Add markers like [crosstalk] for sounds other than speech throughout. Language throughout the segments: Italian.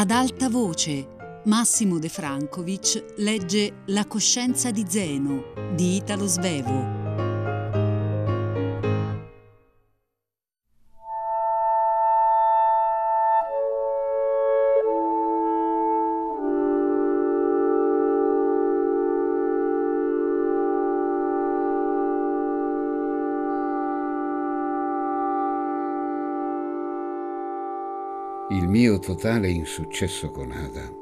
Ad alta voce, Massimo De Francovic legge La coscienza di Zeno di Italo Svevo. Totale insuccesso con Ada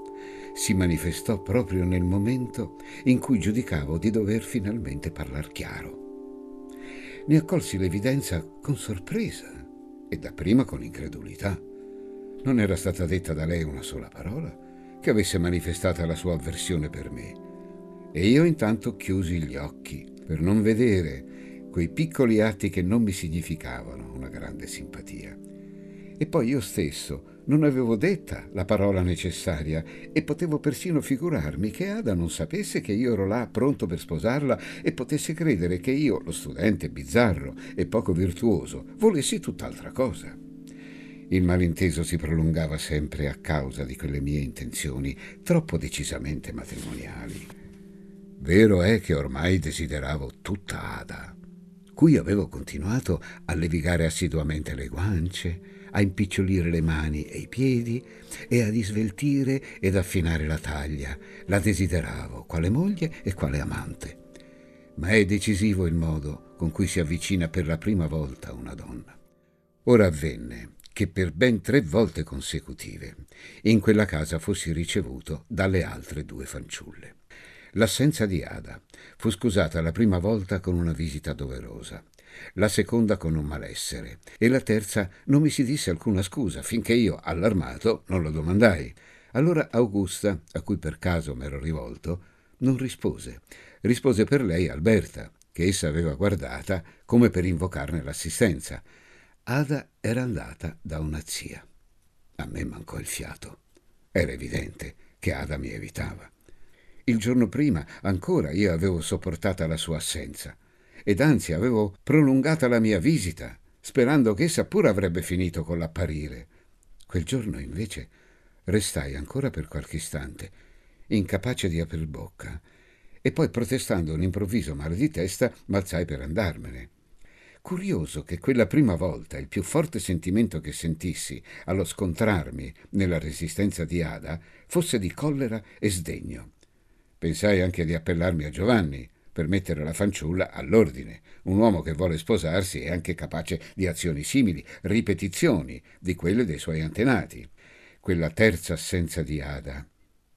si manifestò proprio nel momento in cui giudicavo di dover finalmente parlar chiaro. Ne accolsi l'evidenza con sorpresa e dapprima con incredulità. Non era stata detta da lei una sola parola che avesse manifestata la sua avversione per me. E io intanto chiusi gli occhi per non vedere quei piccoli atti che non mi significavano una grande simpatia. E poi io stesso non avevo detta la parola necessaria e potevo persino figurarmi che Ada non sapesse che io ero là pronto per sposarla e potesse credere che io, lo studente bizzarro e poco virtuoso, volessi tutt'altra cosa. Il malinteso si prolungava sempre a causa di quelle mie intenzioni troppo decisamente matrimoniali. Vero è che ormai desideravo tutta Ada, cui avevo continuato a levigare assiduamente le guance, a impicciolire le mani e i piedi e a disveltire ed affinare la taglia. La desideravo, quale moglie e quale amante. Ma è decisivo il modo con cui si avvicina per la prima volta una donna. Ora avvenne che per ben tre volte consecutive in quella casa fossi ricevuto dalle altre due fanciulle. L'assenza di Ada fu scusata la prima volta con una visita doverosa la seconda con un malessere e la terza non mi si disse alcuna scusa finché io, allarmato, non lo domandai. Allora Augusta, a cui per caso m'ero rivolto, non rispose. Rispose per lei Alberta, che essa aveva guardata come per invocarne l'assistenza. Ada era andata da una zia. A me mancò il fiato. Era evidente che Ada mi evitava. Il giorno prima ancora io avevo sopportata la sua assenza ed anzi avevo prolungata la mia visita, sperando che essa pure avrebbe finito con l'apparire. Quel giorno invece restai ancora per qualche istante, incapace di aprir bocca, e poi protestando un improvviso male di testa m'alzai per andarmene. Curioso che quella prima volta il più forte sentimento che sentissi allo scontrarmi nella resistenza di Ada fosse di collera e sdegno. Pensai anche di appellarmi a Giovanni, per mettere la fanciulla all'ordine. Un uomo che vuole sposarsi è anche capace di azioni simili, ripetizioni di quelle dei suoi antenati. Quella terza assenza di Ada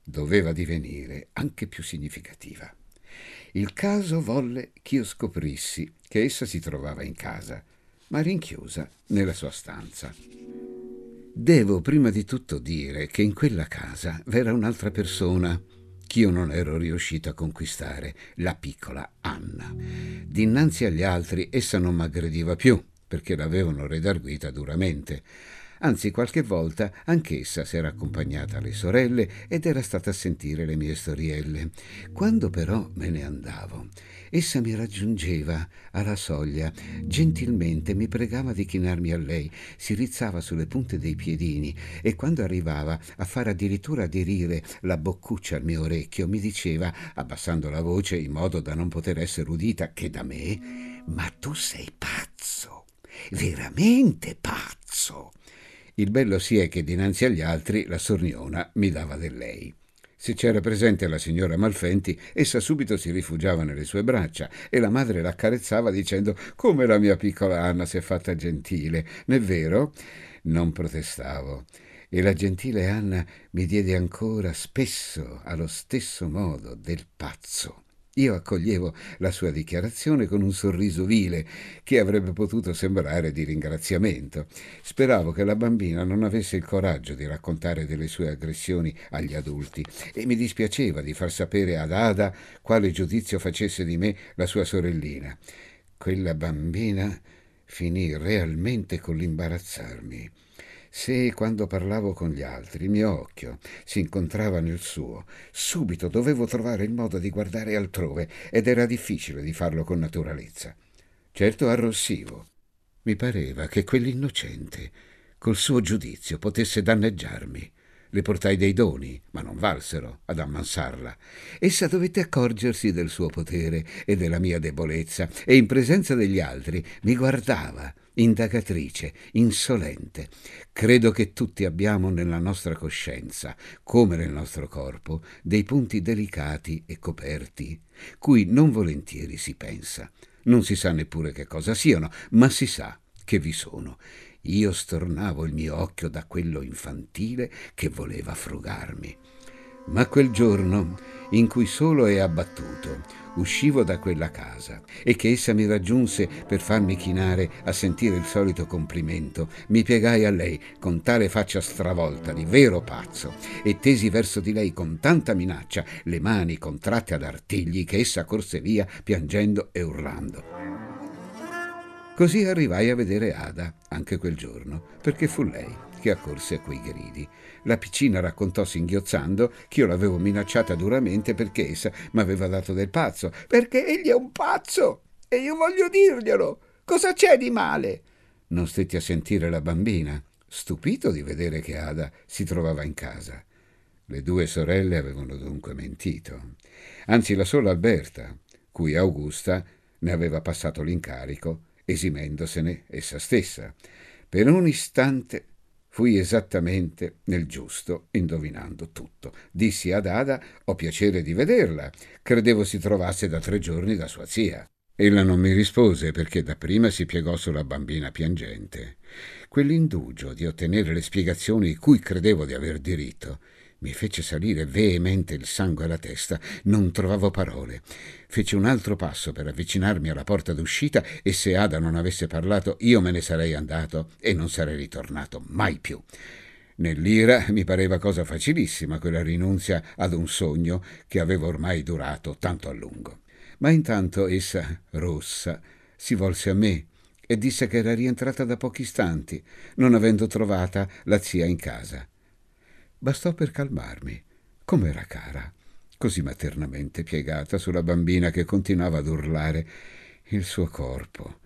doveva divenire anche più significativa. Il caso volle ch'io scoprissi che essa si trovava in casa, ma rinchiusa nella sua stanza. Devo prima di tutto dire che in quella casa v'era un'altra persona, ch'io non ero riuscito a conquistare, la piccola Anna. Dinanzi agli altri essa non m'aggrediva più, perché l'avevano redarguita duramente. Anzi, qualche volta anch'essa s'era accompagnata alle sorelle ed era stata a sentire le mie storielle. Quando però me ne andavo, Essa mi raggiungeva alla soglia, gentilmente mi pregava di chinarmi a lei, si rizzava sulle punte dei piedini e quando arrivava a fare addirittura aderire la boccuccia al mio orecchio, mi diceva, abbassando la voce in modo da non poter essere udita che da me, ma tu sei pazzo, veramente pazzo. Il bello si è che dinanzi agli altri la sorniona mi dava del lei. Se c'era presente la signora Malfenti, essa subito si rifugiava nelle sue braccia e la madre l'accarezzava dicendo come la mia piccola Anna si è fatta gentile. N'è vero? Non protestavo. E la gentile Anna mi diede ancora spesso allo stesso modo del pazzo. Io accoglievo la sua dichiarazione con un sorriso vile che avrebbe potuto sembrare di ringraziamento. Speravo che la bambina non avesse il coraggio di raccontare delle sue aggressioni agli adulti e mi dispiaceva di far sapere ad Ada quale giudizio facesse di me la sua sorellina. Quella bambina finì realmente con l'imbarazzarmi. Se quando parlavo con gli altri il mio occhio si incontrava nel suo, subito dovevo trovare il modo di guardare altrove ed era difficile di farlo con naturalezza. Certo arrossivo. Mi pareva che quell'innocente, col suo giudizio, potesse danneggiarmi. Le portai dei doni, ma non valsero ad ammansarla. Essa dovette accorgersi del suo potere e della mia debolezza e in presenza degli altri mi guardava, indagatrice, insolente. Credo che tutti abbiamo nella nostra coscienza, come nel nostro corpo, dei punti delicati e coperti, cui non volentieri si pensa. Non si sa neppure che cosa siano, ma si sa che vi sono io stornavo il mio occhio da quello infantile che voleva frugarmi. Ma quel giorno in cui solo e abbattuto uscivo da quella casa e che essa mi raggiunse per farmi chinare a sentire il solito complimento, mi piegai a lei con tale faccia stravolta di vero pazzo e tesi verso di lei con tanta minaccia le mani contratte ad artigli che essa corse via piangendo e urlando. Così arrivai a vedere Ada anche quel giorno, perché fu lei che accorse a quei gridi. La piccina raccontò singhiozzando che io l'avevo minacciata duramente perché essa mi aveva dato del pazzo. Perché egli è un pazzo e io voglio dirglielo. Cosa c'è di male? Non stetti a sentire la bambina, stupito di vedere che Ada si trovava in casa. Le due sorelle avevano dunque mentito. Anzi, la sola Alberta, cui Augusta ne aveva passato l'incarico, esimendosene essa stessa. Per un istante fui esattamente nel giusto, indovinando tutto. Dissi ad Ada: Ho piacere di vederla. Credevo si trovasse da tre giorni da sua zia. Ella non mi rispose perché dapprima si piegò sulla bambina piangente. Quell'indugio di ottenere le spiegazioni cui credevo di aver diritto mi fece salire veemente il sangue alla testa. Non trovavo parole. Feci un altro passo per avvicinarmi alla porta d'uscita e se Ada non avesse parlato io me ne sarei andato e non sarei ritornato mai più. Nell'ira mi pareva cosa facilissima quella rinunzia ad un sogno che aveva ormai durato tanto a lungo. Ma intanto essa, rossa, si volse a me e disse che era rientrata da pochi istanti, non avendo trovata la zia in casa. Bastò per calmarmi. Com'era cara, così maternamente piegata sulla bambina che continuava ad urlare. Il suo corpo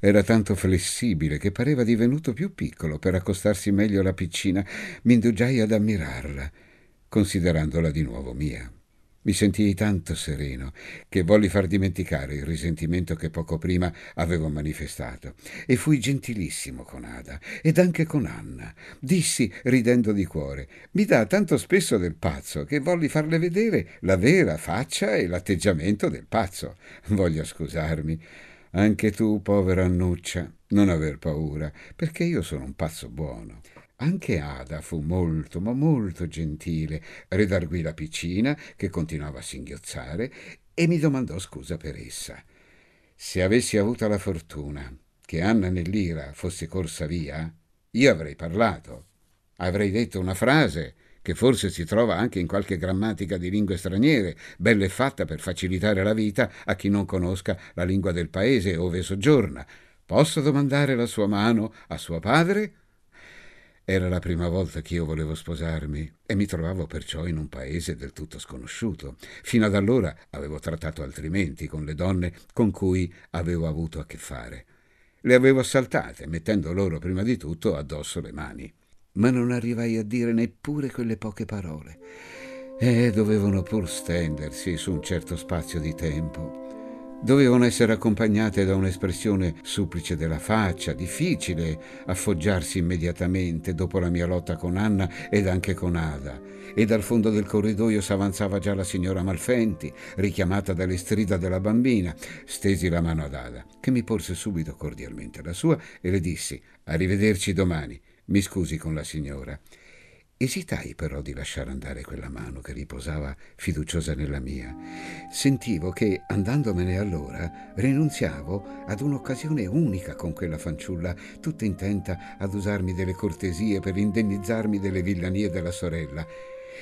era tanto flessibile che pareva divenuto più piccolo per accostarsi meglio alla piccina. Mi indugiai ad ammirarla, considerandola di nuovo mia. Mi sentii tanto sereno che volli far dimenticare il risentimento che poco prima avevo manifestato e fui gentilissimo con Ada ed anche con Anna. Dissi, ridendo di cuore, mi dà tanto spesso del pazzo che volli farle vedere la vera faccia e l'atteggiamento del pazzo. Voglio scusarmi. Anche tu, povera Annuccia, non aver paura, perché io sono un pazzo buono. Anche Ada fu molto, ma molto gentile, redarguì la piccina, che continuava a singhiozzare, e mi domandò scusa per essa. Se avessi avuto la fortuna che Anna nell'ira fosse corsa via, io avrei parlato, avrei detto una frase che forse si trova anche in qualche grammatica di lingue straniere, bella e fatta per facilitare la vita a chi non conosca la lingua del paese ove soggiorna. Posso domandare la sua mano a suo padre? Era la prima volta che io volevo sposarmi e mi trovavo perciò in un paese del tutto sconosciuto. Fino ad allora avevo trattato altrimenti con le donne con cui avevo avuto a che fare. Le avevo assaltate, mettendo loro prima di tutto addosso le mani. Ma non arrivai a dire neppure quelle poche parole. E dovevano pur stendersi su un certo spazio di tempo dovevano essere accompagnate da un'espressione supplice della faccia, difficile affoggiarsi immediatamente dopo la mia lotta con Anna ed anche con Ada. E dal fondo del corridoio s'avanzava già la signora Malfenti, richiamata dalle strida della bambina. Stesi la mano ad Ada, che mi porse subito cordialmente la sua e le dissi: Arrivederci domani. Mi scusi con la signora. Esitai però di lasciare andare quella mano che riposava fiduciosa nella mia. Sentivo che, andandomene allora, rinunziavo ad un'occasione unica con quella fanciulla, tutta intenta ad usarmi delle cortesie per indennizzarmi delle villanie della sorella.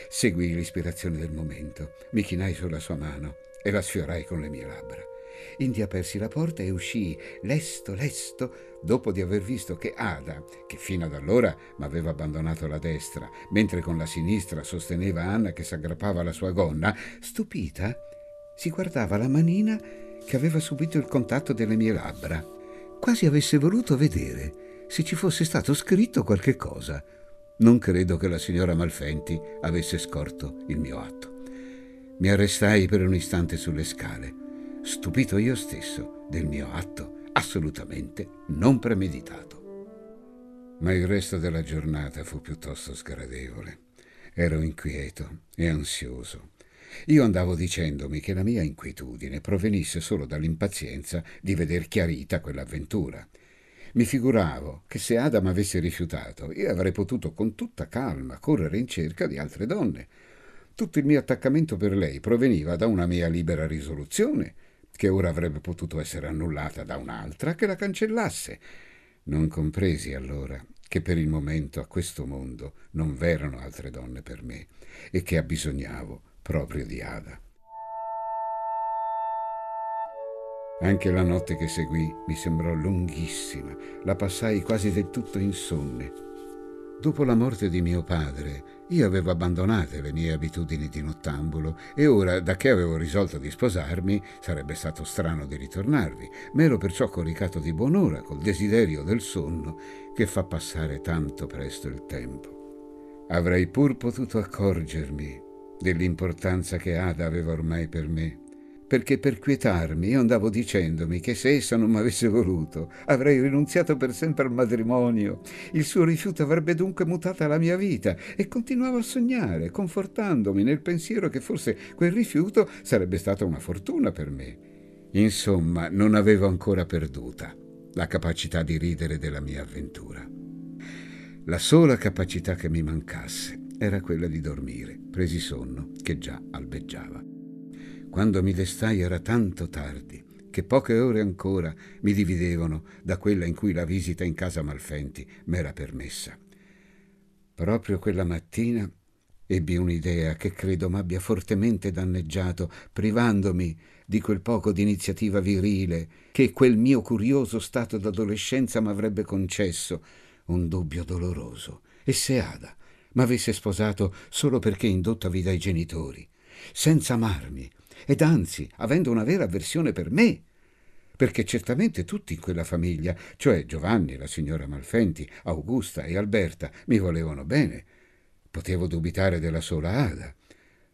Seguii l'ispirazione del momento, mi chinai sulla sua mano e la sfiorai con le mie labbra. Indi apersi la porta e uscii, lesto, lesto, dopo di aver visto che Ada, che fino ad allora m'aveva abbandonato la destra, mentre con la sinistra sosteneva Anna che s'aggrappava alla sua gonna, stupita, si guardava la manina che aveva subito il contatto delle mie labbra, quasi avesse voluto vedere se ci fosse stato scritto qualche cosa. Non credo che la signora Malfenti avesse scorto il mio atto. Mi arrestai per un istante sulle scale, stupito io stesso del mio atto assolutamente non premeditato. Ma il resto della giornata fu piuttosto sgradevole. Ero inquieto e ansioso. Io andavo dicendomi che la mia inquietudine provenisse solo dall'impazienza di veder chiarita quell'avventura. Mi figuravo che se Adam avesse rifiutato, io avrei potuto con tutta calma correre in cerca di altre donne. Tutto il mio attaccamento per lei proveniva da una mia libera risoluzione, che ora avrebbe potuto essere annullata da un'altra che la cancellasse. Non compresi allora che per il momento a questo mondo non v'erano altre donne per me e che abbisognavo proprio di Ada. Anche la notte che seguì mi sembrò lunghissima, la passai quasi del tutto insonne. Dopo la morte di mio padre, io avevo abbandonate le mie abitudini di nottambulo e ora, da che avevo risolto di sposarmi, sarebbe stato strano di ritornarvi. M'ero perciò coricato di buon'ora col desiderio del sonno che fa passare tanto presto il tempo. Avrei pur potuto accorgermi dell'importanza che Ada aveva ormai per me perché per quietarmi io andavo dicendomi che se essa non mi avesse voluto avrei rinunziato per sempre al matrimonio. Il suo rifiuto avrebbe dunque mutata la mia vita e continuavo a sognare, confortandomi nel pensiero che forse quel rifiuto sarebbe stata una fortuna per me. Insomma, non avevo ancora perduta la capacità di ridere della mia avventura. La sola capacità che mi mancasse era quella di dormire, presi sonno che già albeggiava. Quando mi destai era tanto tardi che poche ore ancora mi dividevano da quella in cui la visita in casa Malfenti m'era permessa. Proprio quella mattina ebbi un'idea che credo m'abbia fortemente danneggiato, privandomi di quel poco di iniziativa virile che quel mio curioso stato d'adolescenza m'avrebbe concesso, un dubbio doloroso. E se Ada m'avesse sposato solo perché indottavi dai genitori, senza amarmi, ed anzi avendo una vera avversione per me, perché certamente tutti in quella famiglia, cioè Giovanni, la signora Malfenti, Augusta e Alberta, mi volevano bene. Potevo dubitare della sola Ada.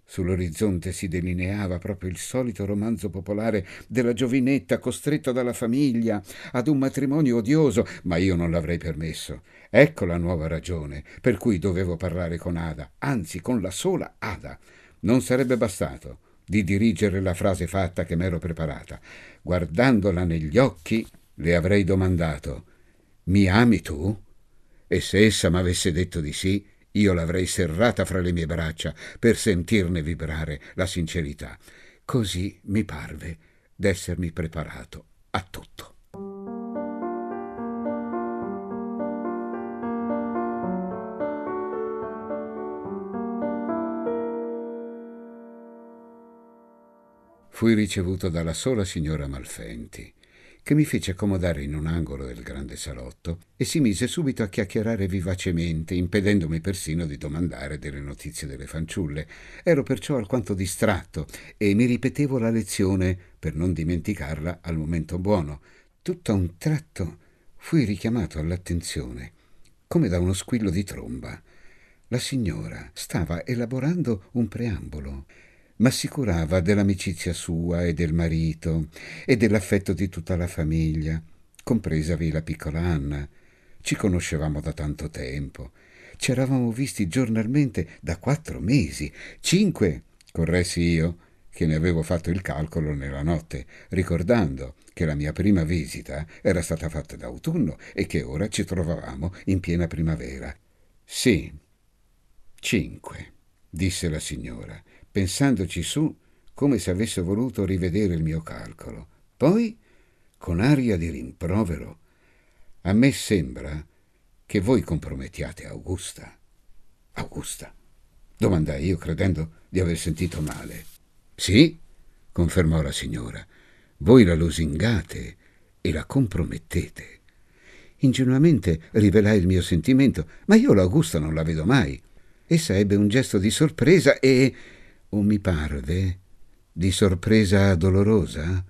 Sull'orizzonte si delineava proprio il solito romanzo popolare della giovinetta costretta dalla famiglia ad un matrimonio odioso, ma io non l'avrei permesso. Ecco la nuova ragione per cui dovevo parlare con Ada, anzi con la sola Ada. Non sarebbe bastato di dirigere la frase fatta che m'ero preparata. Guardandola negli occhi, le avrei domandato: Mi ami tu? E se essa m'avesse detto di sì, io l'avrei serrata fra le mie braccia per sentirne vibrare la sincerità. Così mi parve d'essermi preparato a tutto. Fui ricevuto dalla sola signora Malfenti, che mi fece accomodare in un angolo del grande salotto e si mise subito a chiacchierare vivacemente, impedendomi persino di domandare delle notizie delle fanciulle. Ero perciò alquanto distratto e mi ripetevo la lezione per non dimenticarla al momento buono. Tutto a un tratto fui richiamato all'attenzione, come da uno squillo di tromba. La signora stava elaborando un preambolo m'assicurava dell'amicizia sua e del marito e dell'affetto di tutta la famiglia, compresavi la piccola Anna. Ci conoscevamo da tanto tempo. Ci eravamo visti giornalmente da quattro mesi, cinque, corressi io, che ne avevo fatto il calcolo nella notte, ricordando che la mia prima visita era stata fatta d'autunno e che ora ci trovavamo in piena primavera. Sì, cinque, disse la signora pensandoci su come se avesse voluto rivedere il mio calcolo. Poi, con aria di rimprovero, a me sembra che voi compromettiate Augusta. Augusta? domandai io, credendo di aver sentito male. Sì, confermò la signora, voi la lusingate e la compromettete. Ingenuamente rivelai il mio sentimento, ma io l'Augusta non la vedo mai. Essa ebbe un gesto di sorpresa e o mi parve di sorpresa dolorosa?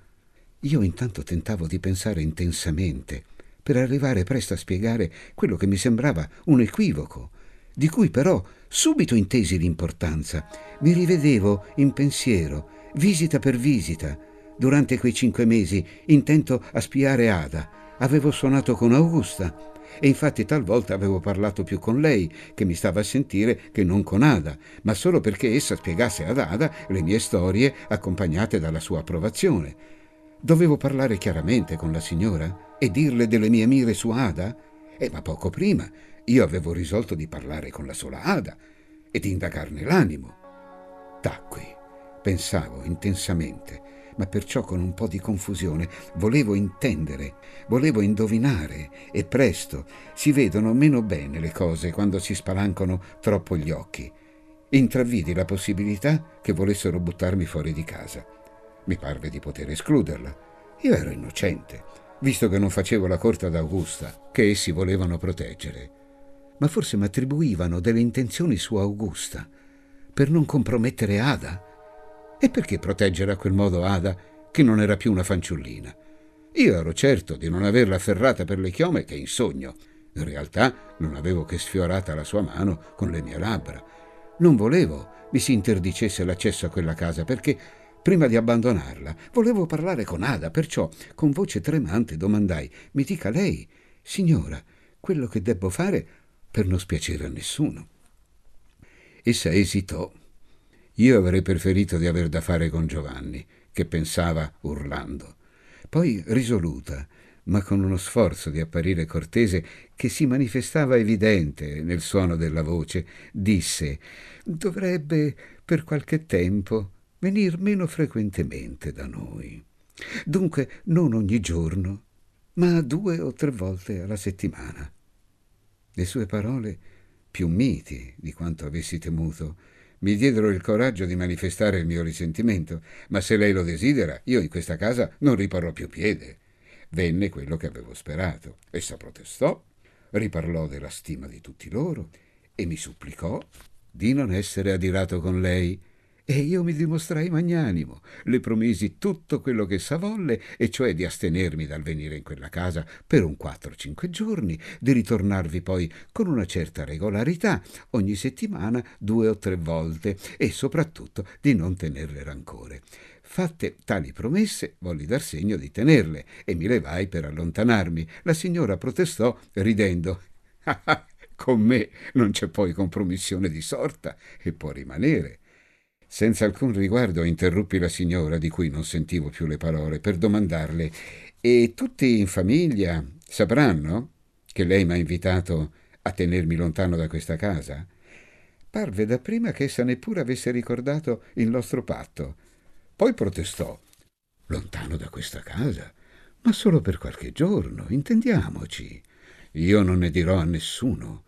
Io intanto tentavo di pensare intensamente per arrivare presto a spiegare quello che mi sembrava un equivoco di cui però subito intesi l'importanza. Mi rivedevo in pensiero, visita per visita, durante quei cinque mesi, intento a spiare Ada. Avevo suonato con Augusta e infatti talvolta avevo parlato più con lei, che mi stava a sentire, che non con Ada, ma solo perché essa spiegasse ad Ada le mie storie accompagnate dalla sua approvazione. Dovevo parlare chiaramente con la signora e dirle delle mie mire su Ada? E ma poco prima io avevo risolto di parlare con la sola Ada e di indagarne l'animo. Tacqui, pensavo intensamente ma perciò con un po' di confusione. Volevo intendere, volevo indovinare e presto si vedono meno bene le cose quando si spalancano troppo gli occhi. Intravidi la possibilità che volessero buttarmi fuori di casa. Mi parve di poter escluderla. Io ero innocente, visto che non facevo la corte ad Augusta, che essi volevano proteggere. Ma forse mi attribuivano delle intenzioni su Augusta, per non compromettere Ada. E perché proteggere a quel modo Ada, che non era più una fanciullina? Io ero certo di non averla afferrata per le chiome che in sogno. In realtà non avevo che sfiorata la sua mano con le mie labbra. Non volevo mi si interdicesse l'accesso a quella casa perché, prima di abbandonarla, volevo parlare con Ada, perciò con voce tremante domandai: Mi dica lei, signora, quello che debbo fare per non spiacere a nessuno. Essa esitò io avrei preferito di aver da fare con Giovanni, che pensava urlando. Poi risoluta, ma con uno sforzo di apparire cortese che si manifestava evidente nel suono della voce, disse dovrebbe per qualche tempo venir meno frequentemente da noi. Dunque non ogni giorno, ma due o tre volte alla settimana. Le sue parole, più miti di quanto avessi temuto, mi diedero il coraggio di manifestare il mio risentimento, ma se lei lo desidera, io in questa casa non riporrò più piede. Venne quello che avevo sperato. Essa protestò, riparlò della stima di tutti loro e mi supplicò di non essere adirato con lei e io mi dimostrai magnanimo, le promisi tutto quello che essa volle, e cioè di astenermi dal venire in quella casa per un quattro o cinque giorni, di ritornarvi poi con una certa regolarità, ogni settimana due o tre volte, e soprattutto di non tenerle rancore. Fatte tali promesse, volli dar segno di tenerle, e mi levai per allontanarmi. La signora protestò, ridendo. [laughs] Con me non c'è poi compromissione di sorta e può rimanere. Senza alcun riguardo interruppi la signora, di cui non sentivo più le parole, per domandarle E tutti in famiglia sapranno che lei mi ha invitato a tenermi lontano da questa casa? Parve dapprima che essa neppure avesse ricordato il nostro patto. Poi protestò. Lontano da questa casa? Ma solo per qualche giorno, intendiamoci. Io non ne dirò a nessuno,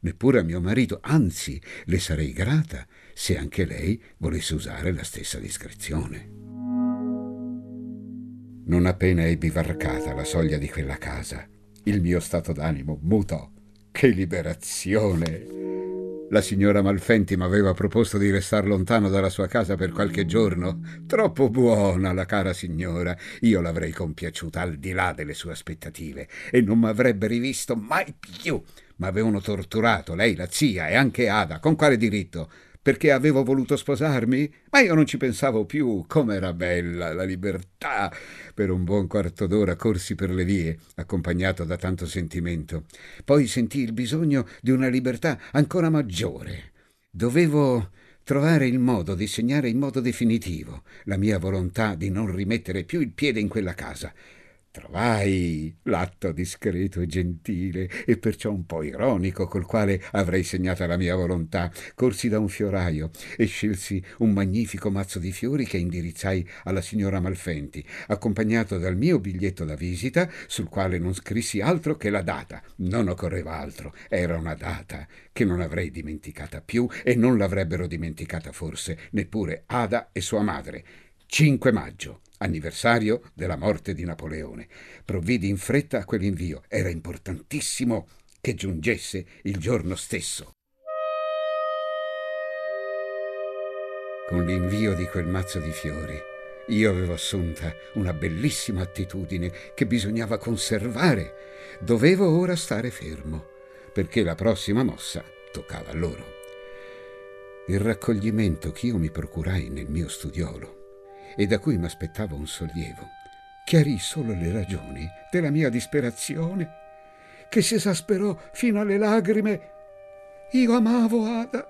neppure a mio marito, anzi le sarei grata se anche lei volesse usare la stessa discrezione. Non appena ebbi varcata la soglia di quella casa, il mio stato d'animo mutò. Che liberazione! La signora Malfenti mi aveva proposto di restar lontano dalla sua casa per qualche giorno. Troppo buona la cara signora. Io l'avrei compiaciuta al di là delle sue aspettative e non mi avrebbe rivisto mai più. Ma avevano torturato lei, la zia e anche Ada. Con quale diritto? Perché avevo voluto sposarmi? Ma io non ci pensavo più. Com'era bella la libertà! Per un buon quarto d'ora corsi per le vie, accompagnato da tanto sentimento. Poi sentii il bisogno di una libertà ancora maggiore. Dovevo trovare il modo di segnare in modo definitivo la mia volontà di non rimettere più il piede in quella casa Trovai l'atto discreto e gentile e perciò un po' ironico col quale avrei segnata la mia volontà. Corsi da un fioraio e scelsi un magnifico mazzo di fiori che indirizzai alla signora Malfenti, accompagnato dal mio biglietto da visita, sul quale non scrissi altro che la data. Non occorreva altro, era una data che non avrei dimenticata più e non l'avrebbero dimenticata forse neppure Ada e sua madre. 5 maggio anniversario della morte di Napoleone. Provvidi in fretta a quell'invio. Era importantissimo che giungesse il giorno stesso. Con l'invio di quel mazzo di fiori, io avevo assunta una bellissima attitudine che bisognava conservare. Dovevo ora stare fermo, perché la prossima mossa toccava a loro. Il raccoglimento che io mi procurai nel mio studiolo e da cui mi aspettavo un sollievo chiarì solo le ragioni della mia disperazione, che si esasperò fino alle lagrime. Io amavo Ada.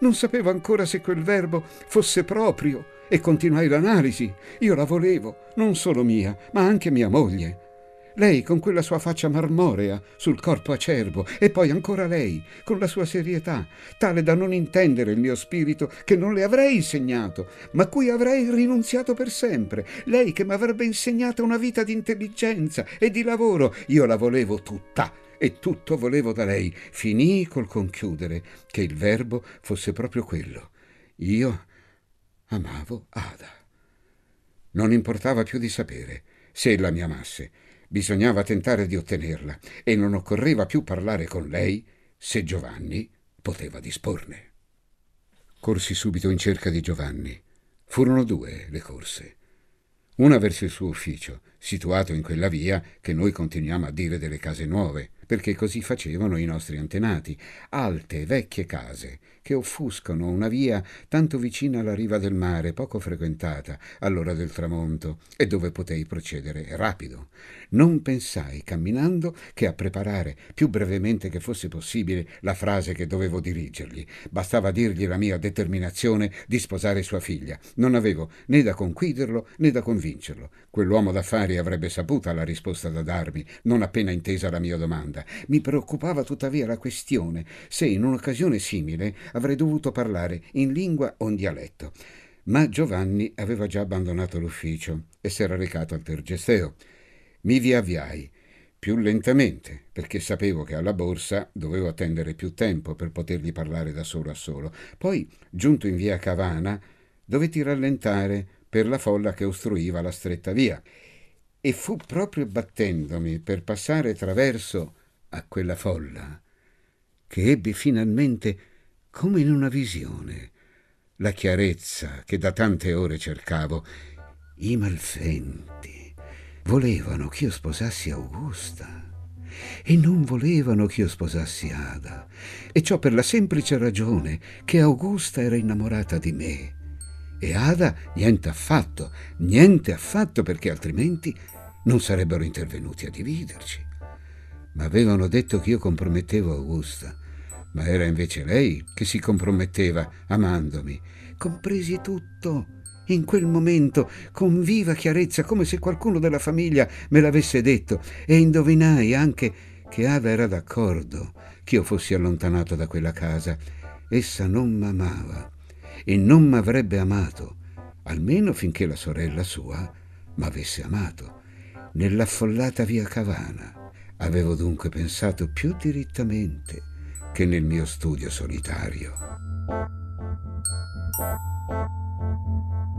Non sapevo ancora se quel verbo fosse proprio e continuai l'analisi. Io la volevo, non solo mia, ma anche mia moglie. Lei con quella sua faccia marmorea sul corpo acerbo e poi ancora lei con la sua serietà, tale da non intendere il mio spirito che non le avrei insegnato, ma cui avrei rinunziato per sempre. Lei che mi avrebbe insegnato una vita di intelligenza e di lavoro. Io la volevo tutta e tutto volevo da lei. Finii col conchiudere che il verbo fosse proprio quello. Io amavo Ada. Non importava più di sapere se ella mi amasse Bisognava tentare di ottenerla e non occorreva più parlare con lei se Giovanni poteva disporne. Corsi subito in cerca di Giovanni. Furono due le corse. Una verso il suo ufficio, situato in quella via che noi continuiamo a dire delle case nuove, perché così facevano i nostri antenati, alte, vecchie case, che offuscano una via tanto vicina alla riva del mare, poco frequentata all'ora del tramonto, e dove potei procedere rapido. Non pensai, camminando, che a preparare più brevemente che fosse possibile la frase che dovevo dirigergli. Bastava dirgli la mia determinazione di sposare sua figlia. Non avevo né da conquiderlo né da convincerlo. Quell'uomo d'affari avrebbe saputa la risposta da darmi, non appena intesa la mia domanda. Mi preoccupava tuttavia la questione se in un'occasione simile avrei dovuto parlare in lingua o in dialetto. Ma Giovanni aveva già abbandonato l'ufficio e si era recato al Tergesteo. Mi vi avviai, più lentamente, perché sapevo che alla borsa dovevo attendere più tempo per potergli parlare da solo a solo. Poi, giunto in via Cavana, dovetti rallentare per la folla che ostruiva la stretta via. E fu proprio battendomi per passare attraverso a quella folla che ebbi finalmente come in una visione, la chiarezza che da tante ore cercavo. I malfenti volevano che io sposassi Augusta e non volevano che io sposassi Ada, e ciò per la semplice ragione che Augusta era innamorata di me. E Ada niente affatto, niente affatto perché altrimenti non sarebbero intervenuti a dividerci. Ma avevano detto che io compromettevo Augusta ma era invece lei che si comprometteva amandomi. Compresi tutto in quel momento con viva chiarezza, come se qualcuno della famiglia me l'avesse detto, e indovinai anche che Ada era d'accordo che io fossi allontanato da quella casa. Essa non m'amava e non m'avrebbe amato, almeno finché la sorella sua m'avesse amato. Nell'affollata via Cavana avevo dunque pensato più direttamente che nel mio studio solitario.